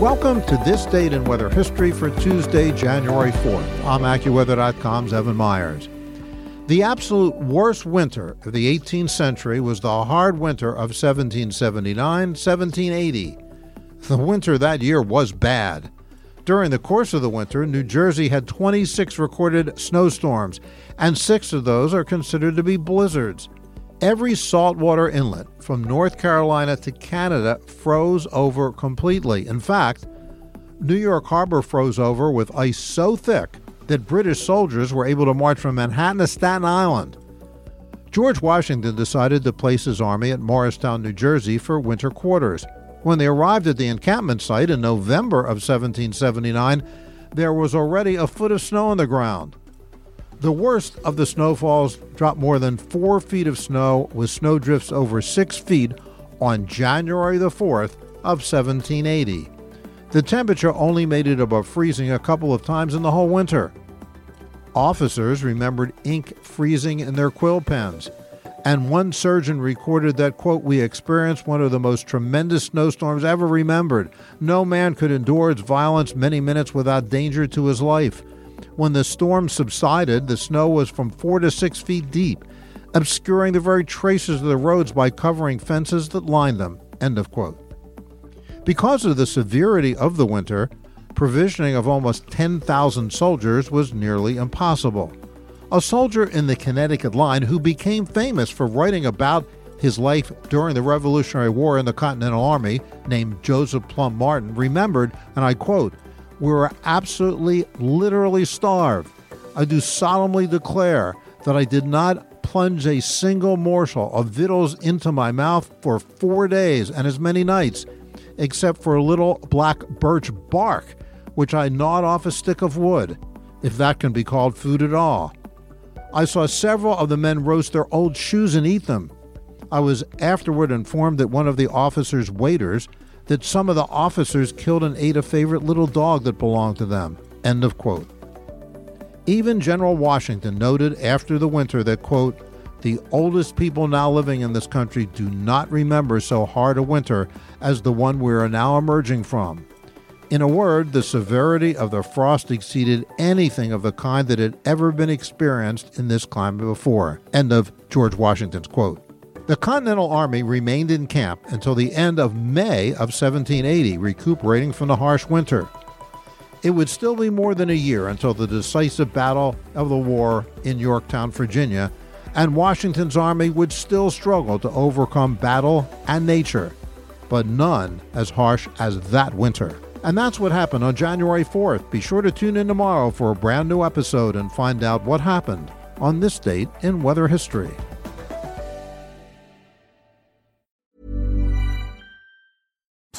Welcome to this date in weather history for Tuesday, January 4th. I'm AccuWeather.com's Evan Myers. The absolute worst winter of the 18th century was the hard winter of 1779 1780. The winter that year was bad. During the course of the winter, New Jersey had 26 recorded snowstorms, and six of those are considered to be blizzards. Every saltwater inlet from North Carolina to Canada froze over completely. In fact, New York Harbor froze over with ice so thick that British soldiers were able to march from Manhattan to Staten Island. George Washington decided to place his army at Morristown, New Jersey for winter quarters. When they arrived at the encampment site in November of 1779, there was already a foot of snow on the ground. The worst of the snowfalls dropped more than four feet of snow with snowdrifts over six feet on January the 4th of 1780. The temperature only made it above freezing a couple of times in the whole winter. Officers remembered ink freezing in their quill pens, and one surgeon recorded that, quote, we experienced one of the most tremendous snowstorms ever remembered. No man could endure its violence many minutes without danger to his life. When the storm subsided, the snow was from four to six feet deep, obscuring the very traces of the roads by covering fences that lined them. End of quote. Because of the severity of the winter, provisioning of almost 10,000 soldiers was nearly impossible. A soldier in the Connecticut line who became famous for writing about his life during the Revolutionary War in the Continental Army, named Joseph Plumb Martin, remembered, and I quote, we were absolutely, literally starved. I do solemnly declare that I did not plunge a single morsel of victuals into my mouth for four days and as many nights, except for a little black birch bark, which I gnawed off a stick of wood, if that can be called food at all. I saw several of the men roast their old shoes and eat them. I was afterward informed that one of the officer's waiters that some of the officers killed and ate a favorite little dog that belonged to them. End of quote. Even General Washington noted after the winter that, quote, the oldest people now living in this country do not remember so hard a winter as the one we are now emerging from. In a word, the severity of the frost exceeded anything of the kind that had ever been experienced in this climate before. End of George Washington's quote. The Continental Army remained in camp until the end of May of 1780, recuperating from the harsh winter. It would still be more than a year until the decisive battle of the war in Yorktown, Virginia, and Washington's army would still struggle to overcome battle and nature, but none as harsh as that winter. And that's what happened on January 4th. Be sure to tune in tomorrow for a brand new episode and find out what happened on this date in weather history.